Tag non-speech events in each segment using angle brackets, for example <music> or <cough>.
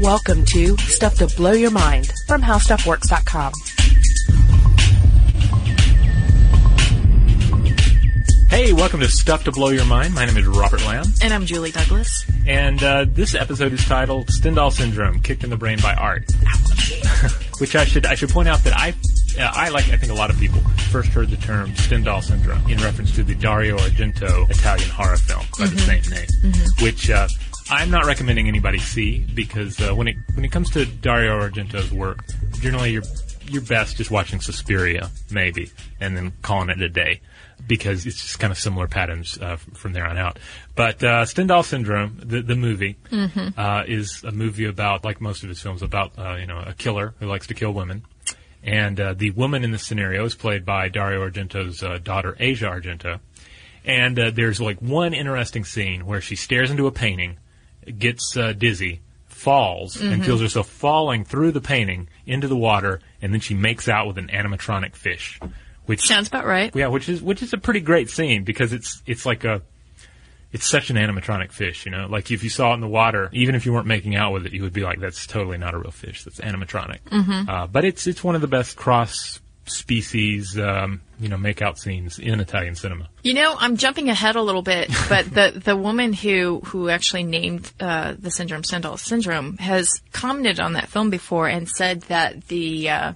Welcome to Stuff to Blow Your Mind from HowStuffWorks.com. Hey, welcome to Stuff to Blow Your Mind. My name is Robert Lamb, And I'm Julie Douglas. and uh, this episode is titled Stendhal Syndrome: Kicked in the Brain by Art. <laughs> Which I should I should point out that I uh, I like I think a lot of people first heard the term Stendhal syndrome in reference to the Dario Argento Italian horror film by the same name, which. Uh, I'm not recommending anybody see because uh, when it when it comes to Dario Argento's work, generally you're you're best just watching Suspiria maybe and then calling it a day because it's just kind of similar patterns uh, from there on out. But uh, Stendhal Syndrome, the the movie, uh, is a movie about like most of his films about uh, you know a killer who likes to kill women. And uh, the woman in the scenario is played by Dario Argento's uh, daughter, Asia Argento. And uh, there's like one interesting scene where she stares into a painting, gets uh, dizzy, falls, and feels herself falling through the painting into the water, and then she makes out with an animatronic fish. Which Sounds about right. yeah, which is which is a pretty great scene because it's it's like a it's such an animatronic fish, you know. Like if you saw it in the water, even if you weren't making out with it, you would be like, "That's totally not a real fish. That's animatronic." Mm-hmm. Uh, but it's it's one of the best cross species, um, you know, make out scenes in Italian cinema. You know, I'm jumping ahead a little bit, but the <laughs> the woman who who actually named uh, the syndrome Stendhal syndrome has commented on that film before and said that the uh,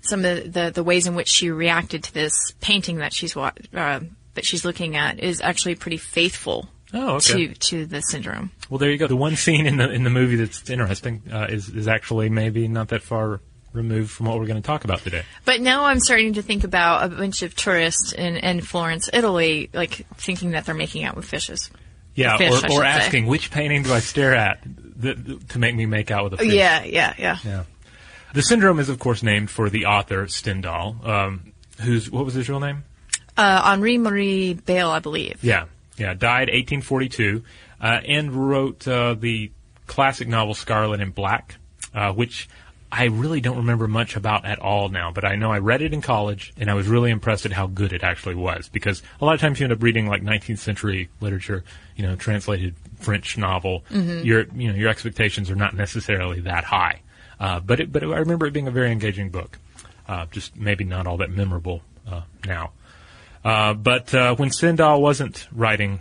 some of the, the ways in which she reacted to this painting that she's wa- uh, that she's looking at is actually pretty faithful Oh, okay. to to the syndrome. Well, there you go. The one scene in the in the movie that's interesting uh, is is actually maybe not that far removed from what we're going to talk about today. But now I'm starting to think about a bunch of tourists in, in Florence, Italy, like thinking that they're making out with fishes. Yeah, Fish, or, or say. asking which painting do I stare at to make me make out with a fish? Yeah, yeah, yeah. Yeah. The syndrome is, of course, named for the author Stendhal, um, who's what was his real name? Uh, Henri Marie Beyle, I believe. Yeah, yeah, died 1842, uh, and wrote uh, the classic novel Scarlet and Black, uh, which I really don't remember much about at all now, but I know I read it in college, and I was really impressed at how good it actually was. Because a lot of times you end up reading like 19th century literature, you know, translated French novel. Your you know your expectations are not necessarily that high, uh, but it, but I remember it being a very engaging book. Uh, just maybe not all that memorable uh, now. Uh, but uh, when Stendhal wasn't writing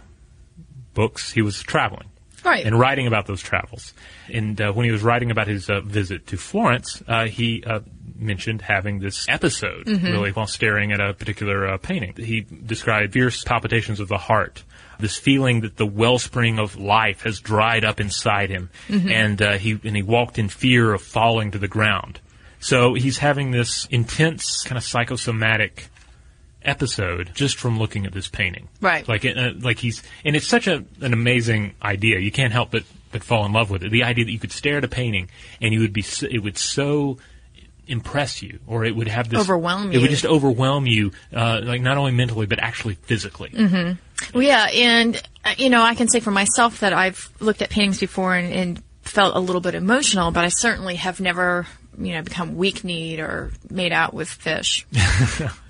books, he was traveling. Right. And writing about those travels. And uh, when he was writing about his uh, visit to Florence, uh, he uh, mentioned having this episode really while staring at a particular uh, painting. He described fierce palpitations of the heart. This feeling that the wellspring of life has dried up inside him, and uh, he and he walked in fear of falling to the ground. So he's having this intense kind of psychosomatic episode just from looking at this painting. Right. Like, uh, like he's, and it's such a, an amazing idea. You can't help but, but fall in love with it. The idea that you could stare at a painting and you would be, it would so impress you, or it would have this Overwhelm It would just overwhelm you, uh, like not only mentally but actually physically. Well, yeah, and uh, you know, I can say for myself that I've looked at paintings before and, and felt a little bit emotional, but I certainly have never, you know, become weak-kneed or made out with fish. <laughs>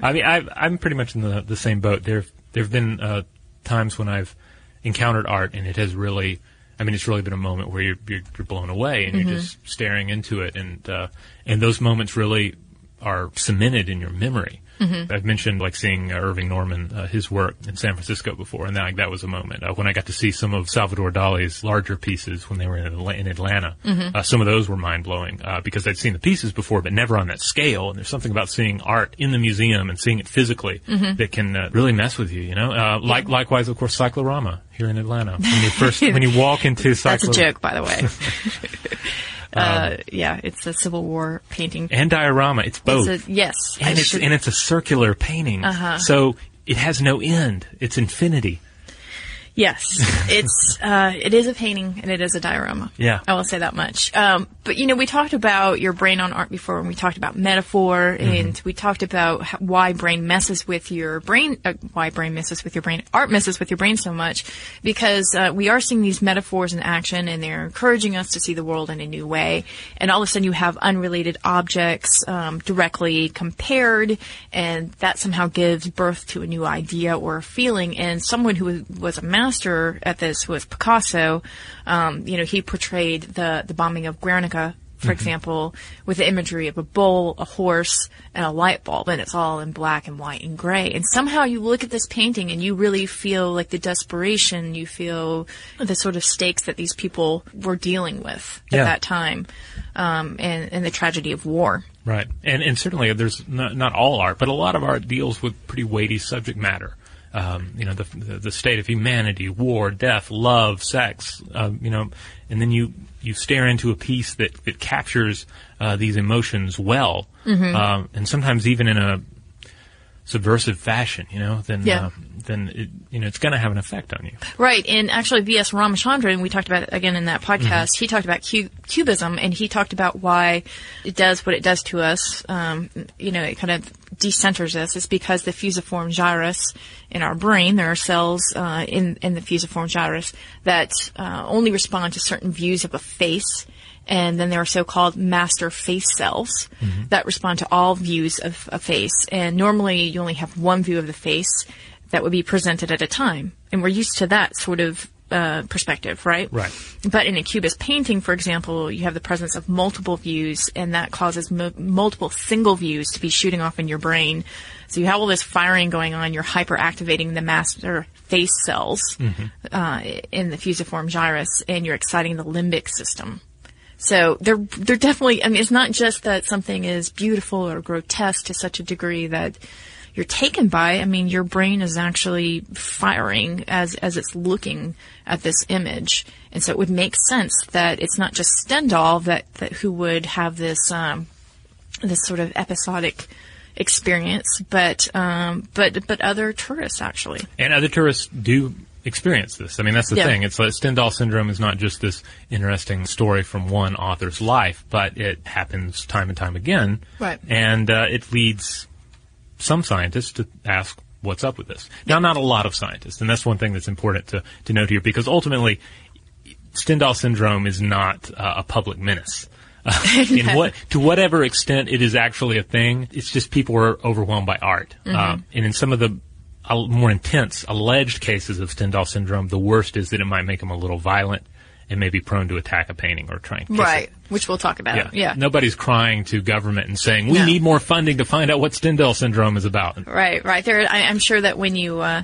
I mean, I, I'm pretty much in the, the same boat. There, there have been uh, times when I've encountered art, and it has really, I mean, it's really been a moment where you're you're, you're blown away, and you're just staring into it, and uh, and those moments really are cemented in your memory. I've mentioned like seeing uh, Irving Norman, uh, his work in San Francisco before, and that, like, that was a moment. Uh, when I got to see some of Salvador Dali's larger pieces when they were in, Atla- in Atlanta, uh, some of those were mind blowing uh, because I'd seen the pieces before, but never on that scale. And there's something about seeing art in the museum and seeing it physically that can uh, really mess with you. You know, uh, like likewise, of course, Cyclorama here in Atlanta. When you first <laughs> when you walk into Cyclorama, That's a joke, by the way. <laughs> uh, yeah, it's a Civil War painting. and diorama, it's both. It's a, yes, I and it's should- and it's a circular painting, Uh-huh. so it has no end. It's infinity. Yes, <laughs> it's uh, it is a painting and it is a diorama. Yeah. I will say that much. Um, but you know, we talked about your brain on art before, and we talked about metaphor, and we talked about how, why brain messes with your brain, uh, why brain messes with your brain, art messes with your brain so much, because uh, we are seeing these metaphors in action, and they're encouraging us to see the world in a new way. And all of a sudden, you have unrelated objects um, directly compared, and that somehow gives birth to a new idea or a feeling. And someone who was- was a master at this was Picasso. Um, you know, he portrayed the the bombing of Guernica, for example, with the imagery of a bull, a horse, and a light bulb, and it's all in black and white and gray. And somehow you look at this painting and you really feel like the desperation, you feel the sort of stakes that these people were dealing with at Yeah. that time, um, and, and the tragedy of war. Right, and and certainly there's not, not all art, but a lot of art deals with pretty weighty subject matter. Um, you know, the, the the state of humanity, war, death, love, sex. Um, you know, and then you you stare into a piece that that captures uh, these emotions well, um, and sometimes even in a subversive fashion. You know, then Yeah. uh, then it, you know it's going to have an effect on you. Right, and actually, V.S. Ramachandran, we talked about it again in that podcast. He talked about cu- cubism, and he talked about why it does what it does to us. Um, you know, it kind of decenters us. is because the fusiform gyrus in our brain, there are cells uh, in in the fusiform gyrus that uh, only respond to certain views of a face. And then there are so-called master face cells that respond to all views of a face. And normally you only have one view of the face that would be presented at a time. And we're used to that sort of uh, perspective, right? Right. But in a cubist painting, for example, you have the presence of multiple views, and that causes mo- multiple single views to be shooting off in your brain. So you have all this firing going on. You're hyperactivating the master face cells uh, in the fusiform gyrus, and you're exciting the limbic system. So they're they're definitely. I mean, it's not just that something is beautiful or grotesque to such a degree that you're taken by. I mean, your brain is actually firing as as it's looking at this image, and so it would make sense that it's not just Stendhal that that who would have this um, this sort of episodic experience, but um, but but other tourists actually. And other tourists do experience this. I mean, that's the Yeah. thing. It's like Stendhal syndrome is not just this interesting story from one author's life, but it happens time and time again. Right. And uh, it leads some scientists to ask, what's up with this? Now, not a lot of scientists, and that's one thing that's important to, to note here, because ultimately, Stendhal syndrome is not uh, a public menace. Uh, <laughs> in what to whatever extent it is actually a thing, it's just people are overwhelmed by art. Um, and in some of the uh, more intense alleged cases of Stendhal syndrome, the worst is that it might make them a little violent and maybe prone to attack a painting or try and kiss it. Right? Which we'll talk about. Yeah. yeah. Nobody's crying to government and saying we No. need more funding to find out what Stendhal syndrome is about. Right, right. There, I, I'm sure that when you uh,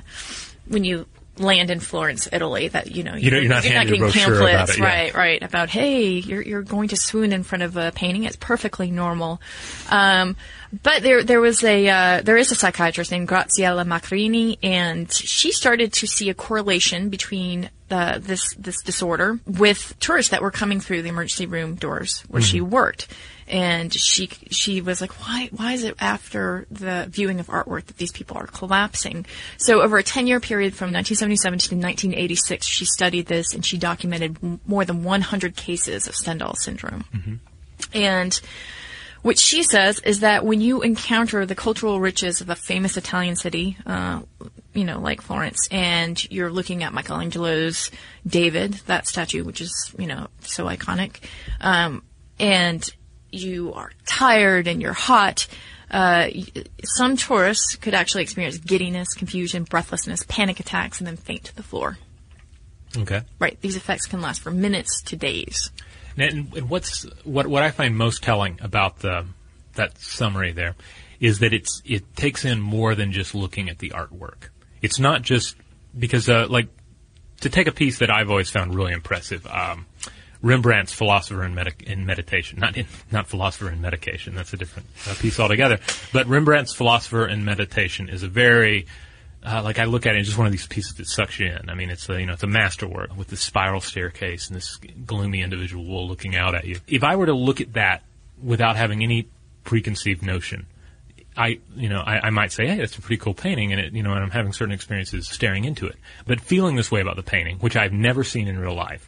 when you land in Florence, Italy. That you know You you're not a getting pamphlets, it, yeah. right? Right about hey, you're you're going to swoon in front of a painting. It's perfectly normal. Um, but there there was a uh, there is a psychiatrist named Graziella Magherini, and she started to see a correlation between uh, this this disorder with tourists that were coming through the emergency room doors where she worked. And she she was like, why why is it after the viewing of artwork that these people are collapsing? So over a ten year period from 1977 to 1986, she studied this and she documented more than 100 cases of Stendhal syndrome. And what she says is that when you encounter the cultural riches of a famous Italian city, uh, you know, like Florence, and you're looking at Michelangelo's David, that statue, which is, you know, so iconic, um, and you are tired and you're hot, uh, some tourists could actually experience giddiness, confusion, breathlessness, panic attacks, and then faint to the floor. Okay. Right, these effects can last for minutes to days. And, and what's what what I find most telling about the that summary there is that it's it takes in more than just looking at the artwork. It's not just because uh, like to take a piece that I've always found really impressive. Um, Rembrandt's philosopher in, Medi- in meditation, not in, not philosopher in medication. That's a different uh, piece altogether. But Rembrandt's philosopher in meditation is a very uh, like I look at it, it's just one of these pieces that sucks you in. I mean, it's a, you know, it's a masterwork with this spiral staircase and this gloomy individual looking out at you. If I were to look at that without having any preconceived notion, I, you know, I, I might say, hey, that's a pretty cool painting, and it, you know, and I'm having certain experiences staring into it. But feeling this way about the painting, which I've never seen in real life,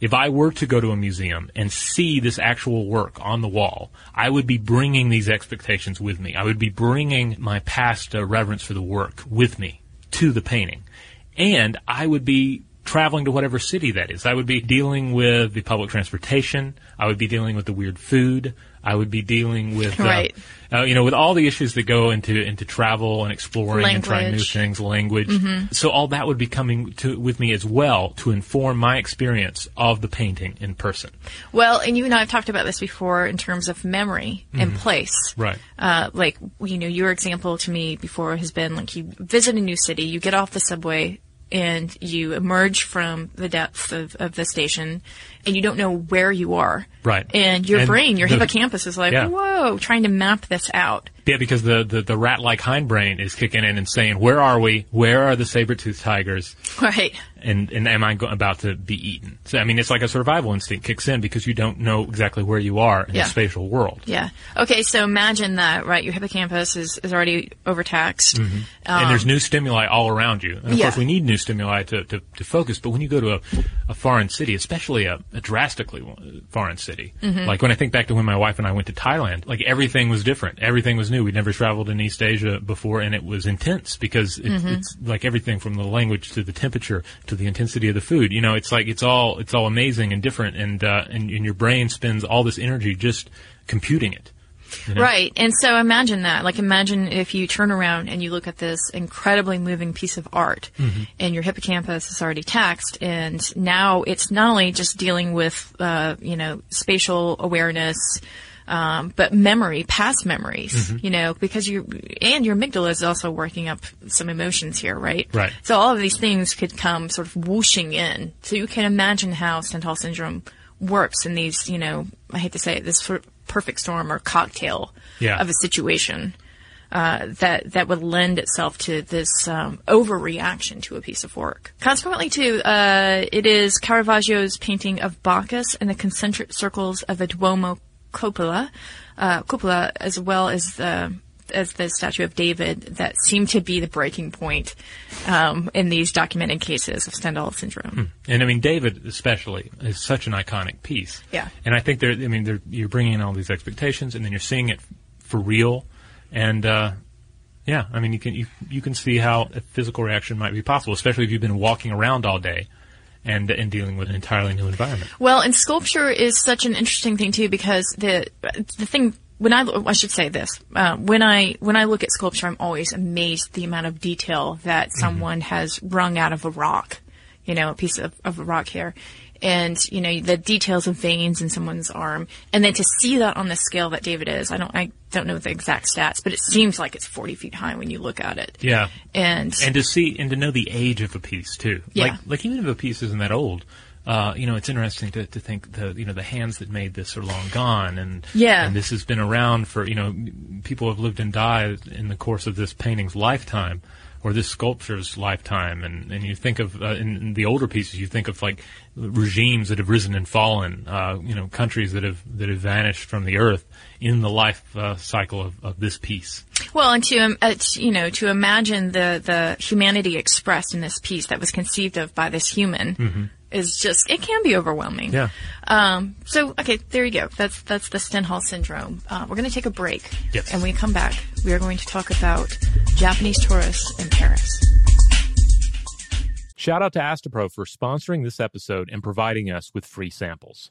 if I were to go to a museum and see this actual work on the wall, I would be bringing these expectations with me. I would be bringing my past uh, reverence for the work with me to the painting, and I would be traveling to whatever city that is. I would be dealing with the public transportation. I would be dealing with the weird food. I would be dealing with, uh, Right. uh, you know, with all the issues that go into into travel and exploring and trying new Language. things, language. So all that would be coming to with me as well to inform my experience of the painting in person. Well, and you and I have talked about this before in terms of memory and place. Right. Uh, like, you know, your example to me before has been like you visit a new city, you get off the subway and you emerge from the depths of, of the station and you don't know where you are. Right. And your And brain, your the- hippocampus is like, Yeah. whoa, trying to map this out. Yeah, because the, the, the rat-like hindbrain is kicking in and saying, "Where are we? Where are the saber-toothed tigers? Right. And and am I go- about to be eaten?" So I mean, it's like a survival instinct kicks in because you don't know exactly where you are in Yeah. the spatial world. Yeah. Okay, so imagine that, right? Your hippocampus is, is already overtaxed. and there's new stimuli all around you. And of Um, yeah. course, we need new stimuli to, to, to focus. But when you go to a, a foreign city, especially a drastically foreign city, Mm-hmm. like when I think back to when my wife and I went to Thailand, like everything was different. Everything was new. We'd never traveled in East Asia before, and it was intense because it's, Mm-hmm. it's like everything from the language to the temperature to the intensity of the food. You know, it's like it's all it's all amazing and different, and uh, and, and your brain spends all this energy just computing it. Right. And so imagine that. Like imagine if you turn around and you look at this incredibly moving piece of art and your hippocampus is already taxed and now it's not only just dealing with, uh, you know, spatial awareness, um, but memory, past memories, you know, because you, and your amygdala is also working up some emotions here, right? Right. So all of these things could come sort of whooshing in. So you can imagine how Stendhal syndrome works in these, you know, I hate to say it, this sort of perfect storm or cocktail Yeah. of a situation uh, that that would lend itself to this um, overreaction to a piece of work. Consequently, too, uh, it is Caravaggio's painting of Bacchus and the concentric circles of a Duomo cupola, uh, cupola, as well as the as the statue of David that seem to be the breaking point um, in these documented cases of Stendhal syndrome. And I mean, David especially is such an iconic piece. Yeah. And I think there, I mean, there, you're bringing in all these expectations, and then you're seeing it for real, and uh, yeah, I mean, you can you you can see how a physical reaction might be possible, especially if you've been walking around all day, and and dealing with an entirely new environment. Well, and sculpture is such an interesting thing too because the the thing when I I should say this uh, when I when I look at sculpture, I'm always amazed at the amount of detail that someone has wrung out of a rock, you know, a piece of, of a rock here. and you know the details of veins in someone's arm, and then to see that on the scale that David is, I don't, I don't know the exact stats, but it seems like it's 40 feet high when you look at it. Yeah. And and to see and to know the age of a piece too. Yeah. Like like even if a piece isn't that old, uh, you know, it's interesting to, to think the you know the hands that made this are long gone, and Yeah. and this has been around for you know people have lived and died in the course of this painting's lifetime. Or this sculpture's lifetime, and, and you think of uh, in, in the older pieces, you think of like regimes that have risen and fallen, uh, you know, countries that have that have vanished from the earth in the life uh, cycle of, of this piece. Well, and to um, uh, you know to imagine the the humanity expressed in this piece that was conceived of by this human is just it can be overwhelming. Yeah. Um, so okay, there you go. That's that's the Stendhal syndrome. Uh, we're going to take a break. Yes. And when we come back, we are going to talk about Japanese tourists in Paris. Shout out to Astepro for sponsoring this episode and providing us with free samples.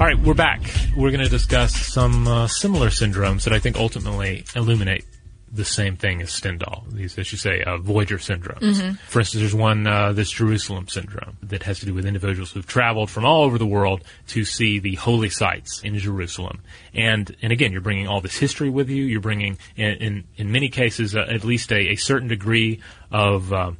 All right, we're back. We're going to discuss some uh, similar syndromes that I think ultimately illuminate the same thing as Stendhal. These, as you say, uh, Voyager syndromes. For instance, there's one, uh, this Jerusalem syndrome, that has to do with individuals who've traveled from all over the world to see the holy sites in Jerusalem. And, and again, you're bringing all this history with you. You're bringing, in, in, in many cases, uh, at least a, a certain degree of, uh,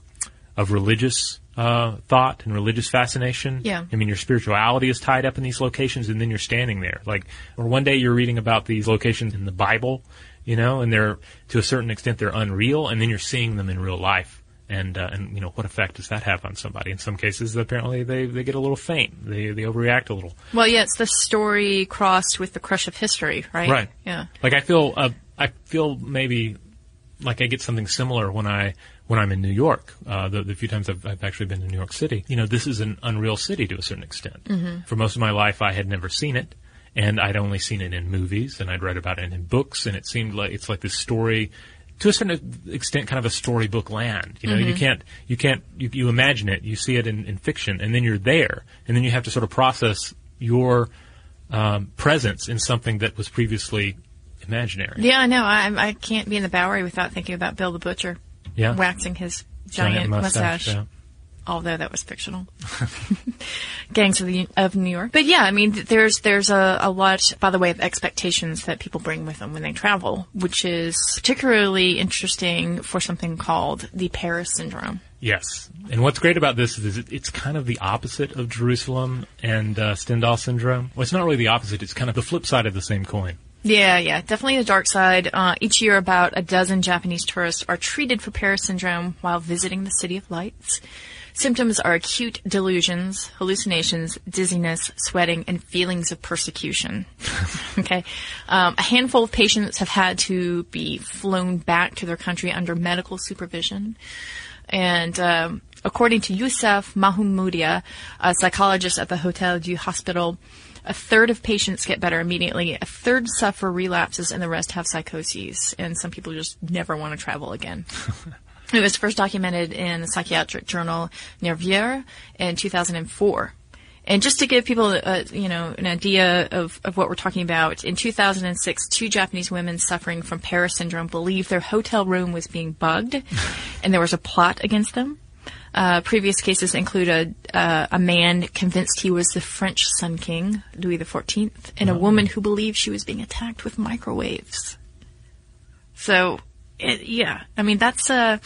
of religious uh, thought and religious fascination. Yeah. I mean, your spirituality is tied up in these locations, and then you're standing there. Like, or one day you're reading about these locations in the Bible, you know, and they're to a certain extent they're unreal, and then you're seeing them in real life. And uh, and you know what effect does that have on somebody? In some cases, apparently they, they get a little faint. They they overreact a little. Well, yeah, it's the story crossed with the crush of history, right? Right. Yeah. Like I feel, uh, I feel maybe like I get something similar when I when I'm in New York. Uh, the, the few times I've, I've actually been to New York City, you know, this is an unreal city to a certain extent. For most of my life, I had never seen it, and I'd only seen it in movies, and I'd read about it in books, and it seemed like it's like this story. To a certain extent, kind of a storybook land. You know, you can't, you can't, you, you imagine it, you see it in, in fiction, and then you're there, and then you have to sort of process your um, presence in something that was previously imaginary. Yeah, I know. I, I can't be in the Bowery without thinking about Bill the Butcher Yeah. waxing his giant, mustache. yeah. although that was fictional. <laughs> Gangs of, the, of New York. But yeah, I mean, there's there's a, a lot, by the way, of expectations that people bring with them when they travel, which is particularly interesting for something called the Paris syndrome. Yes. And what's great about this is it- it's kind of the opposite of Jerusalem and uh, Stendhal syndrome. Well, it's not really the opposite. It's kind of the flip side of the same coin. Yeah, yeah, definitely the dark side. Uh, each year, about a dozen Japanese tourists are treated for Paris syndrome while visiting the City of Lights. Symptoms are acute delusions, hallucinations, dizziness, sweating, and feelings of persecution. <laughs> okay. Um, a handful of patients have had to be flown back to their country under medical supervision. And um, according to Youssef Mahmoudia, a psychologist at the Hotel-Dieu Hospital, a third of patients get better immediately, a third suffer relapses, and the rest have psychoses. And some people just never want to travel again. <laughs> It was first documented in the psychiatric journal Nervure in 2004. And just to give people, uh, you know, an idea of, of what we're talking about, in 2006, two Japanese women suffering from Paris syndrome believed their hotel room was being bugged, <laughs> and there was a plot against them. Uh, previous cases include a uh, a man convinced he was the French Sun King, Louis XIV, and a woman who believed she was being attacked with microwaves. So, it, yeah, I mean that's uh,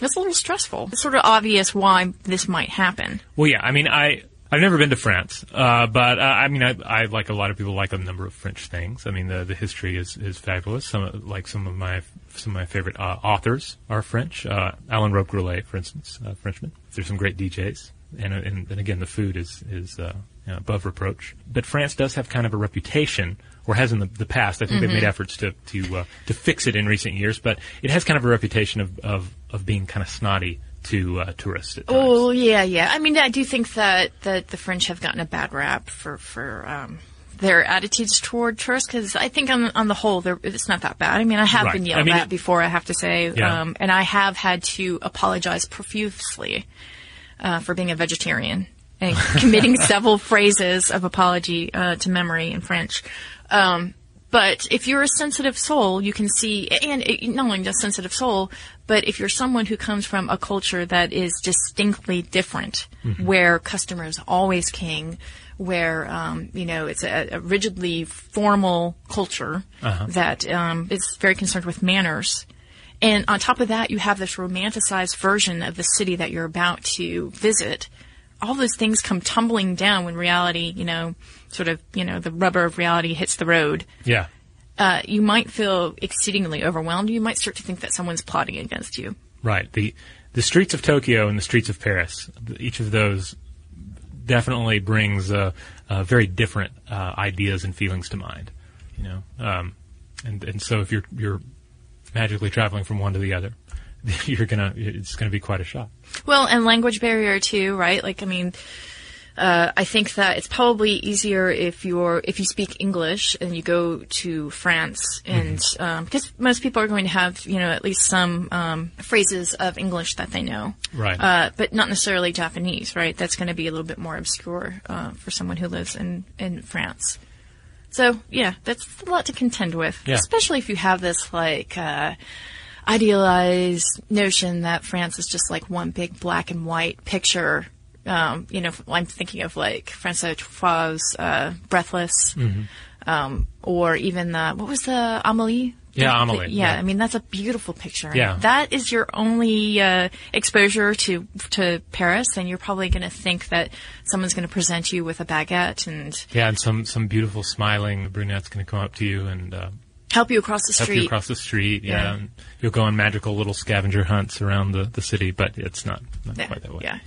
that's a little stressful. It's sort of obvious why this might happen. Well, yeah. I mean, I I've never been to France, uh, but uh, I mean, I, I like a lot of people like a number of French things. I mean, the the history is, is fabulous. Some like some of my some of my favorite uh, authors are French. Uh, Alain Robbe-Grillet, for instance, uh, Frenchman. There's some great DJs, and and, and again, the food is is uh, you know, above reproach. But France does have kind of a reputation. Or has in the, the past. I think they've made efforts to to uh, to fix it in recent years, but it has kind of a reputation of of, of being kind of snotty to uh, tourists. Oh yeah, yeah. I mean, I do think that that the French have gotten a bad rap for for um, their attitudes toward tourists because I think on on the whole, it's not that bad. I mean, I have Right. been I yelled mean, at before. I have to say, Yeah. um, and I have had to apologize profusely uh, for being a vegetarian and <laughs> committing several phrases of apology uh, to memory in French. Um, but if you're a sensitive soul, you can see, and it, not only just sensitive soul, but if you're someone who comes from a culture that is distinctly different, where customer is always king, where um, you know it's a, a rigidly formal culture that um, is very concerned with manners. And on top of that, you have this romanticized version of the city that you're about to visit. All those things come tumbling down when reality, you know, sort of, you know, the rubber of reality hits the road. yeah. Uh, you might feel exceedingly overwhelmed. You might start to think that someone's plotting against you. Right. The the streets of Tokyo and the streets of Paris, each of those definitely brings uh, uh, very different uh, ideas and feelings to mind. You know, um, and and so if you're you're magically traveling from one to the other, <laughs> you're gonna it's gonna be quite a shock. Well, and language barrier too, right? Like, I mean, uh, I think that it's probably easier if you're if you speak English and you go to France, and um, because most people are going to have you know at least some um, phrases of English that they know, Right. Uh, but not necessarily Japanese, right? That's going to be a little bit more obscure uh, for someone who lives in in France. So yeah, that's a lot to contend with, Yeah. especially if you have this like. Uh, idealized notion that France is just like one big black and white picture. Um, you know, I'm thinking of like Francois Truffaut's uh, Breathless, Mm-hmm. um, or even the what was the Amelie? Yeah, Amelie, Yeah, yeah. I mean that's a beautiful picture. Yeah. That is your only uh, exposure to to Paris, then you're probably going to think that someone's going to present you with a baguette and Yeah, and some some beautiful smiling brunette's gonna come up to you and uh, help you across the help street. you across the street. Yeah, Yeah. and you'll go on magical little scavenger hunts around the, the city, but it's not, not Yeah, quite that way. yeah.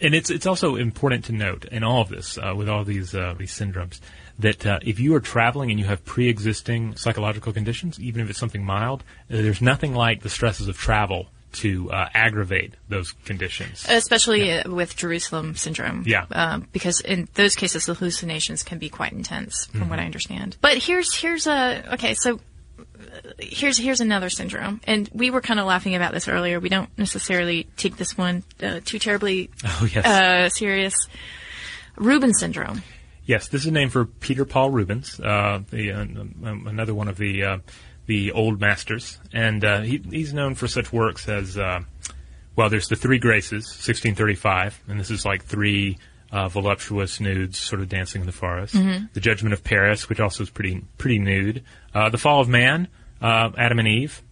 And it's it's also important to note in all of this, uh, with all these uh, these syndromes, that uh, if you are traveling and you have pre-existing psychological conditions, even if it's something mild, uh, there's nothing like the stresses of travel to uh, aggravate those conditions. Especially uh, with Jerusalem syndrome. Yeah. Um, because in those cases, the hallucinations can be quite intense, from Mm-hmm. what I understand. But here's here's a okay. So uh, here's here's another syndrome, and we were kind of laughing about this earlier. We don't necessarily take this one uh, too terribly <laughs> oh yes, uh, serious. Rubin syndrome. Yes, this is named for Peter Paul Rubens, uh, the, uh, um, another one of the uh, the old masters, and uh, he, he's known for such works as uh, well. There's the Three Graces, 1635, and this is like three uh, voluptuous nudes, sort of dancing in the forest. The Judgment of Paris, which also is pretty pretty nude. Uh, the Fall of Man, uh, Adam and Eve,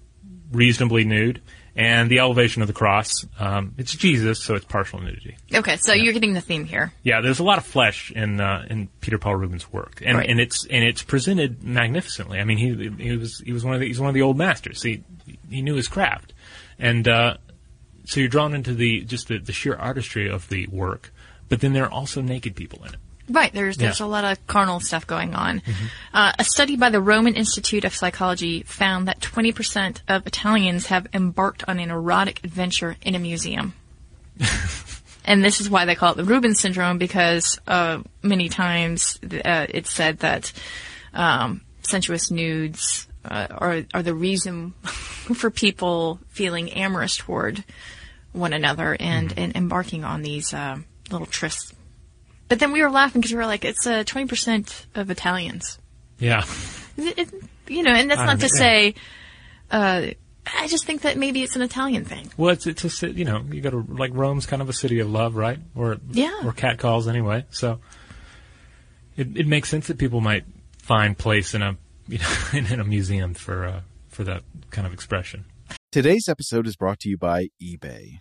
reasonably nude, and the Elevation of the Cross. Um, it's Jesus, so it's partial nudity. Okay, so you're getting the theme here. Yeah, there's a lot of flesh in uh, in Peter Paul Rubens' work, and Right. and it's and it's presented magnificently. I mean, he he was he was one of the, he's one of the old masters. He he knew his craft, and uh, so you're drawn into the just the, the sheer artistry of the work. But then there are also naked people in it. Right, there's there's Yeah. a lot of carnal stuff going on. Uh, a study by the Roman Institute of Psychology found that 20% of Italians have embarked on an erotic adventure in a museum. <laughs> and this is why they call it the Rubens syndrome because uh, many times uh, it's said that um, sensuous nudes uh, are are the reason <laughs> for people feeling amorous toward one another and, and embarking on these uh, little trysts. But then we were laughing because we were like, it's uh, 20% of Italians. Yeah, It, it- you know, and that's not to say, uh, I just think that maybe it's an Italian thing. well, it's it's a ci- you know you go to like Rome's kind of a city of love, right? Or Yeah. or cat calls anyway. So it it makes sense that people might find place in a you know in, <laughs> in a museum for uh, for that kind of expression. Today's episode is brought to you by eBay.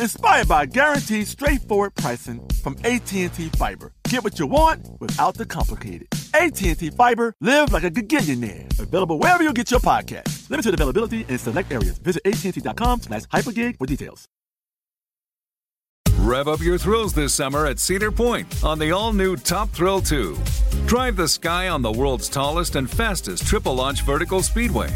inspired by guaranteed straightforward pricing from AT&T Fiber. Get what you want without the complicated. AT&T Fiber, live like a gigillionaire. Available wherever you get your podcast. Limited availability in select areas. Visit AT&T.com slash hypergig for details. Rev up your thrills this summer at Cedar Point on the all new Top Thrill 2. Drive the sky on the world's tallest and fastest triple launch vertical speedway.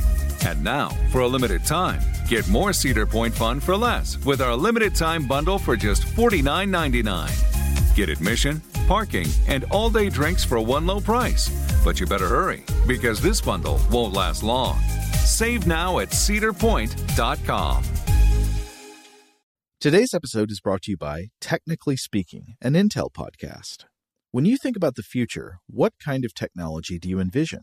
And now, for a limited time, get more Cedar Point fun for less with our limited time bundle for just $49.99. Get admission, parking, and all day drinks for one low price. But you better hurry because this bundle won't last long. Save now at cedarpoint.com. Today's episode is brought to you by Technically Speaking, an Intel podcast. When you think about the future, what kind of technology do you envision?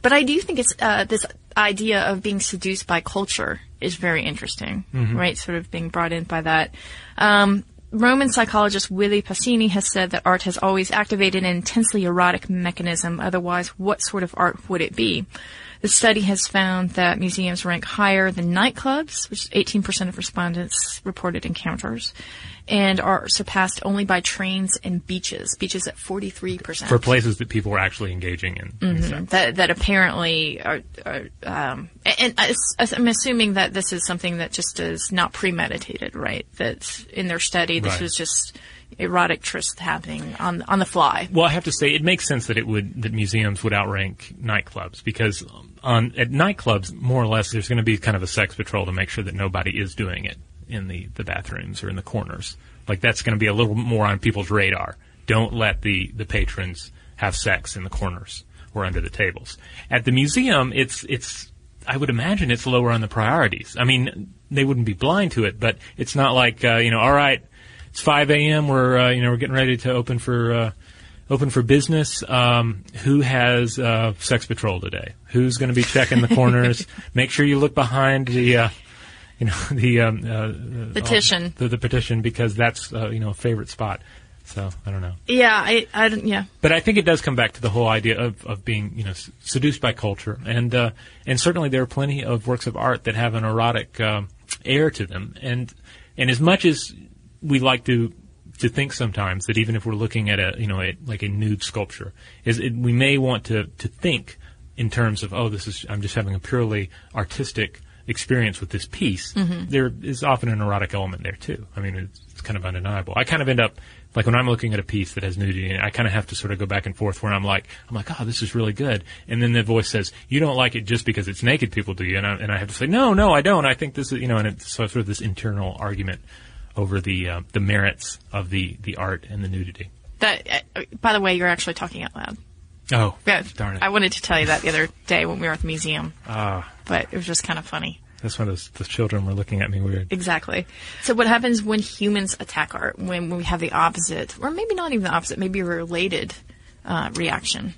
But I do think it's uh, this idea of being seduced by culture is very interesting, Mhm. right? Sort of being brought in by that. Um, Roman psychologist Willy Pasini has said that art has always activated an intensely erotic mechanism. Otherwise, what sort of art would it be? The study has found that museums rank higher than nightclubs, which 18% of respondents reported encounters, and are surpassed only by trains and beaches. Beaches at 43%. For places that people were actually engaging in. Mhm. That that apparently are, are um, and I- I'm assuming that this is something that just is not premeditated, right? That in their study, this Right. was just erotic tryst happening on on the fly. Well, I have to say, it makes sense that it would that museums would outrank nightclubs because on at nightclubs, more or less, there's going to be kind of a sex patrol to make sure that nobody is doing it in the the bathrooms or in the corners. Like that's going to be a little more on people's radar. Don't let the the patrons have sex in the corners or under the tables. At the museum, it's it's I would imagine it's lower on the priorities. I mean, they wouldn't be blind to it, but it's not like uh, you know, all right, it's 5 a.m. We're uh, you know we're getting ready to open for uh, open for business. Um, who has uh, sex patrol today? Who's going to be checking the corners? <laughs> Make sure you look behind the. Uh, you know <laughs> the um, uh, Petition. the, the petition because that's uh, you know a favorite spot. So I don't know. Yeah, I, I don't- yeah. But I think it does come back to the whole idea of, of being, you know, seduced by culture, and uh, and certainly there are plenty of works of art that have an erotic um, air to them, and and as much as we like to to think sometimes that even if we're looking at a you know a, like a nude sculpture, is it, we may want to to think in terms of oh this is I'm just having a purely artistic experience with this piece. Mhm. There is often an erotic element there too. I mean it's, it's kind of undeniable. I kind of end up like when I'm looking at a piece that has nudity in it, I kind of have to sort of go back and forth where I'm like, I'm like, oh, this is really good. And then the voice says, you don't like it just because it's naked people, do you? And I, and I have to say, no, no, I don't. I think this is, you know, and it's so sort of this internal argument over the, uh, the merits of the, the art and the nudity. That. Uh, by the way, you're actually talking out loud. Oh, Yeah, darn it. I wanted to tell you that the other day when we were at the museum, Ah, but it was just kind of funny. that's when those, the children were looking at me weird. Exactly. So what happens when humans attack art? When, when we have the opposite, or maybe not even the opposite, maybe a related uh, reaction.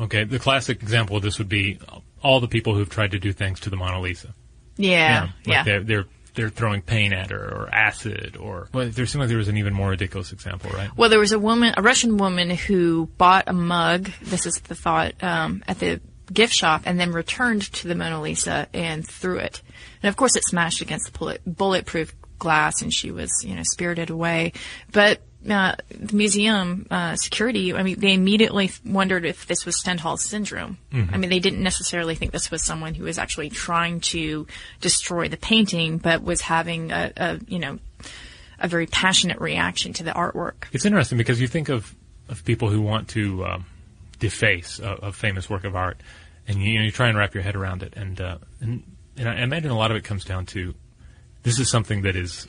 Okay, the classic example of this would be all the people who've tried to do things to the Mona Lisa. Yeah, like yeah. They're, they're they're throwing paint at her or acid or well, there seemed like there was an even more ridiculous example, right? Well, there was a woman, a Russian woman, who bought a mug. This is the thought um, at the gift shop, and then returned to the Mona Lisa and threw it. And of course, it smashed against the bullet, bulletproof glass, and she was, you know, spirited away. But uh, the museum uh, security, I mean, they immediately wondered if this was Stendhal syndrome. Mhm. I mean, they didn't necessarily think this was someone who was actually trying to destroy the painting, but was having a, a you know, a very passionate reaction to the artwork. It's interesting because you think of of people who want to um, deface a, a famous work of art, and you, know you try and wrap your head around it, and uh, and and I imagine a lot of it comes down to this is something that is.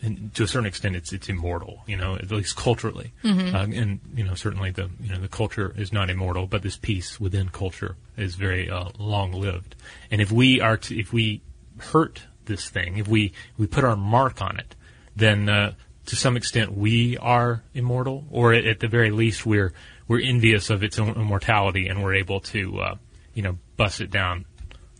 And to a certain extent, it's it's immortal, you know, at least culturally, Mhm. uh, and you know certainly the you know the culture is not immortal, but this piece within culture is very uh, long lived. And if we are to, if we hurt this thing, if we we put our mark on it, then uh, to some extent we are immortal, or at, at the very least we're we're envious of its own immortality, and we're able to uh, you know bust it down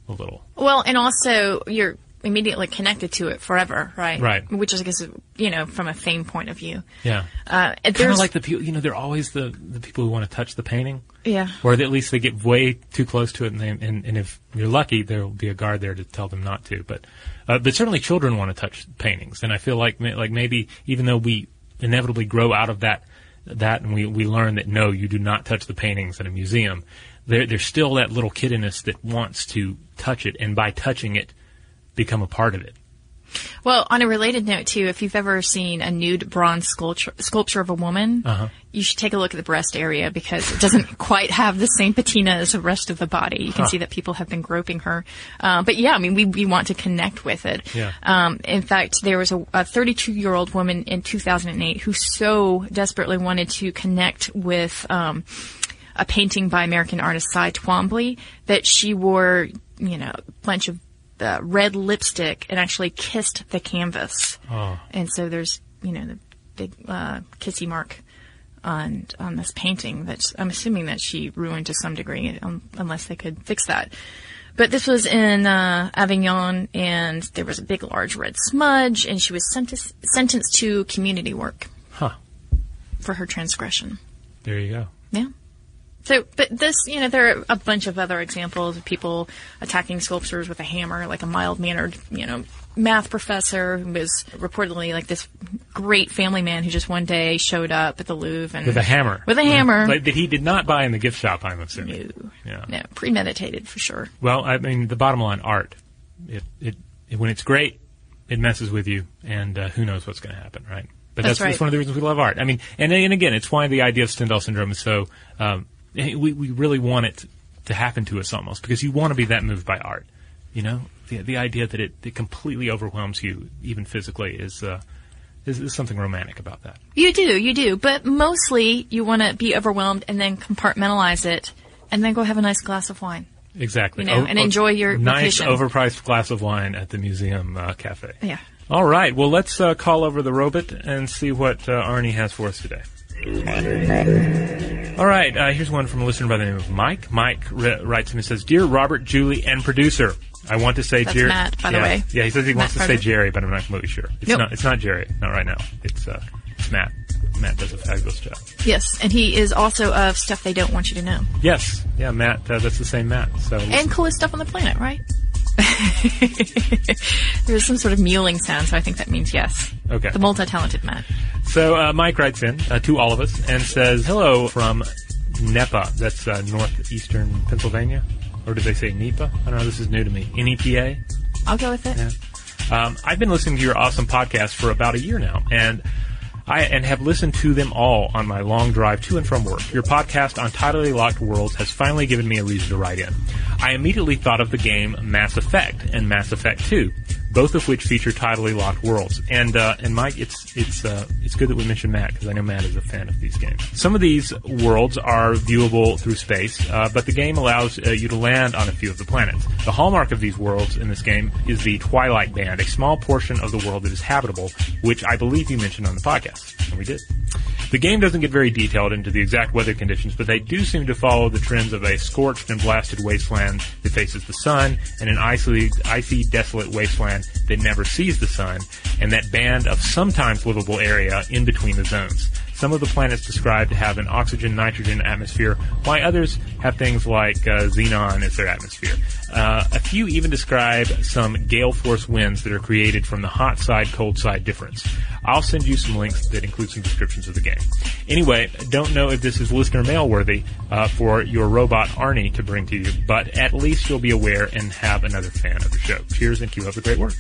a little. Well, and also you're immediately connected to it forever, right? Right. Which is, I guess, you know, from a fame point of view. Yeah. Uh, Kind of like the people, you know, they're always the, the people who want to touch the painting. Yeah. Or at least they get way too close to it, and, they, and, and if you're lucky, there will be a guard there to tell them not to. But uh, but certainly children want to touch paintings, and I feel like like maybe even though we inevitably grow out of that that, and we we learn that no, you do not touch the paintings in a museum. There, there's still that little kid in us that wants to touch it, and by touching it, become a part of it. Well, on a related note too, if you've ever seen a nude bronze sculpture, sculpture of a woman, Uh-huh. you should take a look at the breast area because it doesn't <laughs> quite have the same patina as the rest of the body. You can Huh. see that people have been groping her. Uh, but yeah, I mean, we, we want to connect with it. Yeah. Um, in fact, there was a, a 32 year old woman in 2008 who so desperately wanted to connect with, um, a painting by American artist Cy Twombly that she wore, you know, a bunch of uh, red lipstick and actually kissed the canvas. Oh. And so there's, you know, the big uh, kissy mark on on this painting that I'm assuming that she ruined to some degree, um, unless they could fix that. But this was in uh, Avignon, and there was a big, large red smudge, and she was sentenced sentenced to community work Huh. for her transgression. There you go. Yeah. So, but this, you know, there are a bunch of other examples of people attacking sculptures with a hammer, like a mild-mannered, you know, math professor who was reportedly like this great family man who just one day showed up at the Louvre and With a hammer. With a hammer. Like, that he did not buy in the gift shop, I'm assuming. Yeah. no, premeditated for sure. Well, I mean, the bottom line, art. It, it, it when it's great, it messes with you, and uh, who knows what's going to happen, right? But That's that's, that's one of the reasons we love art. I mean, and and again, it's why the idea of Stendhal syndrome is so. Um, we we really want it to happen to us almost because you want to be that moved by art. You know, the the idea that it, it completely overwhelms you, even physically, is. Uh, is, is something romantic about that. You do, you do, but mostly you want to be overwhelmed and then compartmentalize it, and then go have a nice glass of wine. Exactly. You know, and enjoy your nice vacation. overpriced glass of wine at the museum uh, cafe. Yeah. All right. Well, let's uh, call over the robot and see what uh, Arnie has for us today. All right. Uh, here's one from a listener by the name of Mike. Mike ri- writes him and says, "Dear Robert, Julie, and producer." I want to say That's Jerry. Matt, by the yeah, way. Yeah, he says he Matt wants to say Jerry, but I'm not completely sure. It's Nope. not. It's not Jerry. Not right now. It's uh, it's Matt. Matt does a fabulous job. Yes, and he is also of stuff they don't want you to know. Yes. Yeah, Matt. Uh, that's the same Matt. So And coolest stuff on the planet, right? <laughs> There's some sort of mewling sound, so I think that means yes. Okay. The multi-talented man. So uh, Mike writes in uh, to all of us and says, "Hello from NEPA. That's uh, northeastern Pennsylvania, or did they say NEPA? I don't know. This is new to me. NEPA. I'll go with it. Um, I've been listening to your awesome podcast for about a year now, and I and have listened to them all on my long drive to and from work. Your podcast on tidally locked worlds has finally given me a reason to write in. I immediately thought of the game Mass Effect and Mass Effect 2, both of which feature tidally locked worlds. And uh, and Mike, it's it's uh, it's good that we mentioned Matt because I know Matt is a fan of these games. Some of these worlds are viewable through space, uh, but the game allows uh, you to land on a few of the planets. The hallmark of these worlds in this game is the Twilight Band, a small portion of the world that is habitable, which I believe you mentioned on the podcast, and we did. The game doesn't get very detailed into the exact weather conditions, but they do seem to follow the trends of a scorched and blasted wasteland that faces the sun, and an icy, icy, desolate wasteland that never sees the sun, and that band of sometimes livable area in between the zones. Some of the planets described have an oxygen-nitrogen atmosphere, while others have things like uh, xenon as their atmosphere. Uh, a few even describe some gale force winds that are created from the hot side, cold side difference. I'll send you some links that include some descriptions of the game. Anyway, don't know if this is listener mail worthy uh, for your robot Arnie to bring to you, but at least you'll be aware and have another fan of the show. Cheers and keep up the great work.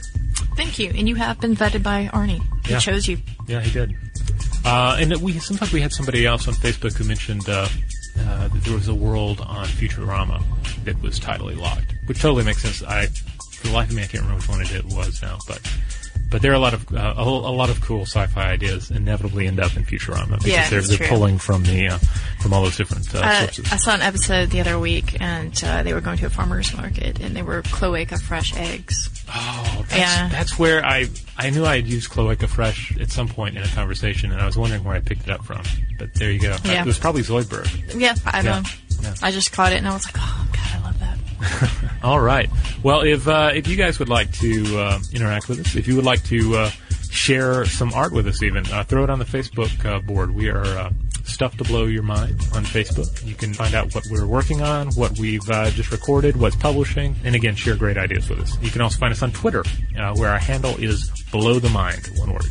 Thank you. And you have been vetted by Arnie. He Yeah. chose you. Yeah, he did. Uh, and we sometimes we had somebody else on Facebook who mentioned uh, uh, that there was a world on Futurama that was tidally locked, which totally makes sense. I, for the life of me, I can't remember which one it was now, but but there are a lot of uh, a, a lot of cool sci-fi ideas inevitably end up in Futurama because Yeah, they're, they're pulling from the uh, from all those different uh, Uh, sources. I saw an episode the other week, and uh, they were going to a farmer's market, and they were cloaca fresh eggs. Oh, that's, Yeah. that's where I I knew I had used Cloaca Fresh at some point in a conversation, and I was wondering where I picked it up from. But there you go. Yeah. It was probably Zoidberg. Yeah, I know. Yeah. I just caught it, and I was like, oh, God, I love that. <laughs> All right. Well, if uh, if you guys would like to uh, interact with us, if you would like to uh, share some art with us, even uh, throw it on the Facebook uh, board. We are uh, Stuff to Blow Your Mind on Facebook. You can find out what we're working on, what we've just recorded, what's publishing, and again, share great ideas with us. You can also find us on Twitter, where our handle is Blow the Mind, one word.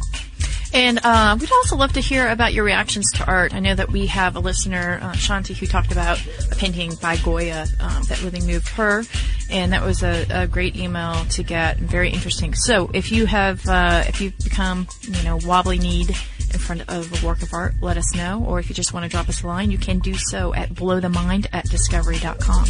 And uh, we'd also love to hear about your reactions to art. I know that we have a listener, uh, Shanti, who talked about a painting by Goya um, that really moved her, and that was a, a, great email to get. Very interesting. So if you have, uh, if you've become, you know, wobbly kneed in front of a work of art, let us know. Or if you just want to drop us a line, you can do so at blowthemind at discovery.com.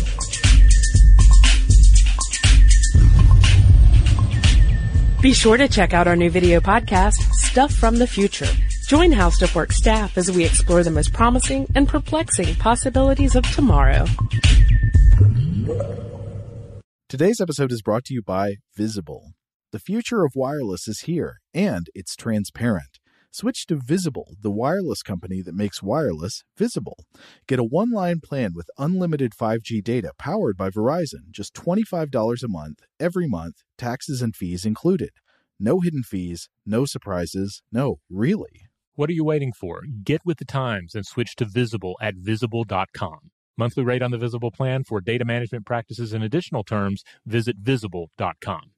Be sure to check out our new video podcast, Stuff from the Future. Join HowStuffWorks staff as we explore the most promising and perplexing possibilities of tomorrow. Today's episode is brought to you by Visible. The future of wireless is here, and it's transparent. Switch to Visible, the wireless company that makes wireless visible. Get a one line plan with unlimited 5G data powered by Verizon, just $25 a month, every month, taxes and fees included. No hidden fees, no surprises, no, really. What are you waiting for? Get with the times and switch to Visible at visible.com. Monthly rate on the Visible plan for data management practices and additional terms, visit visible.com.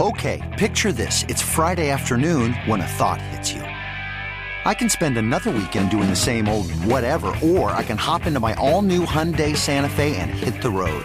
Okay, picture this. It's Friday afternoon when a thought hits you. I can spend another weekend doing the same old whatever, or I can hop into my all new Hyundai Santa Fe and hit the road.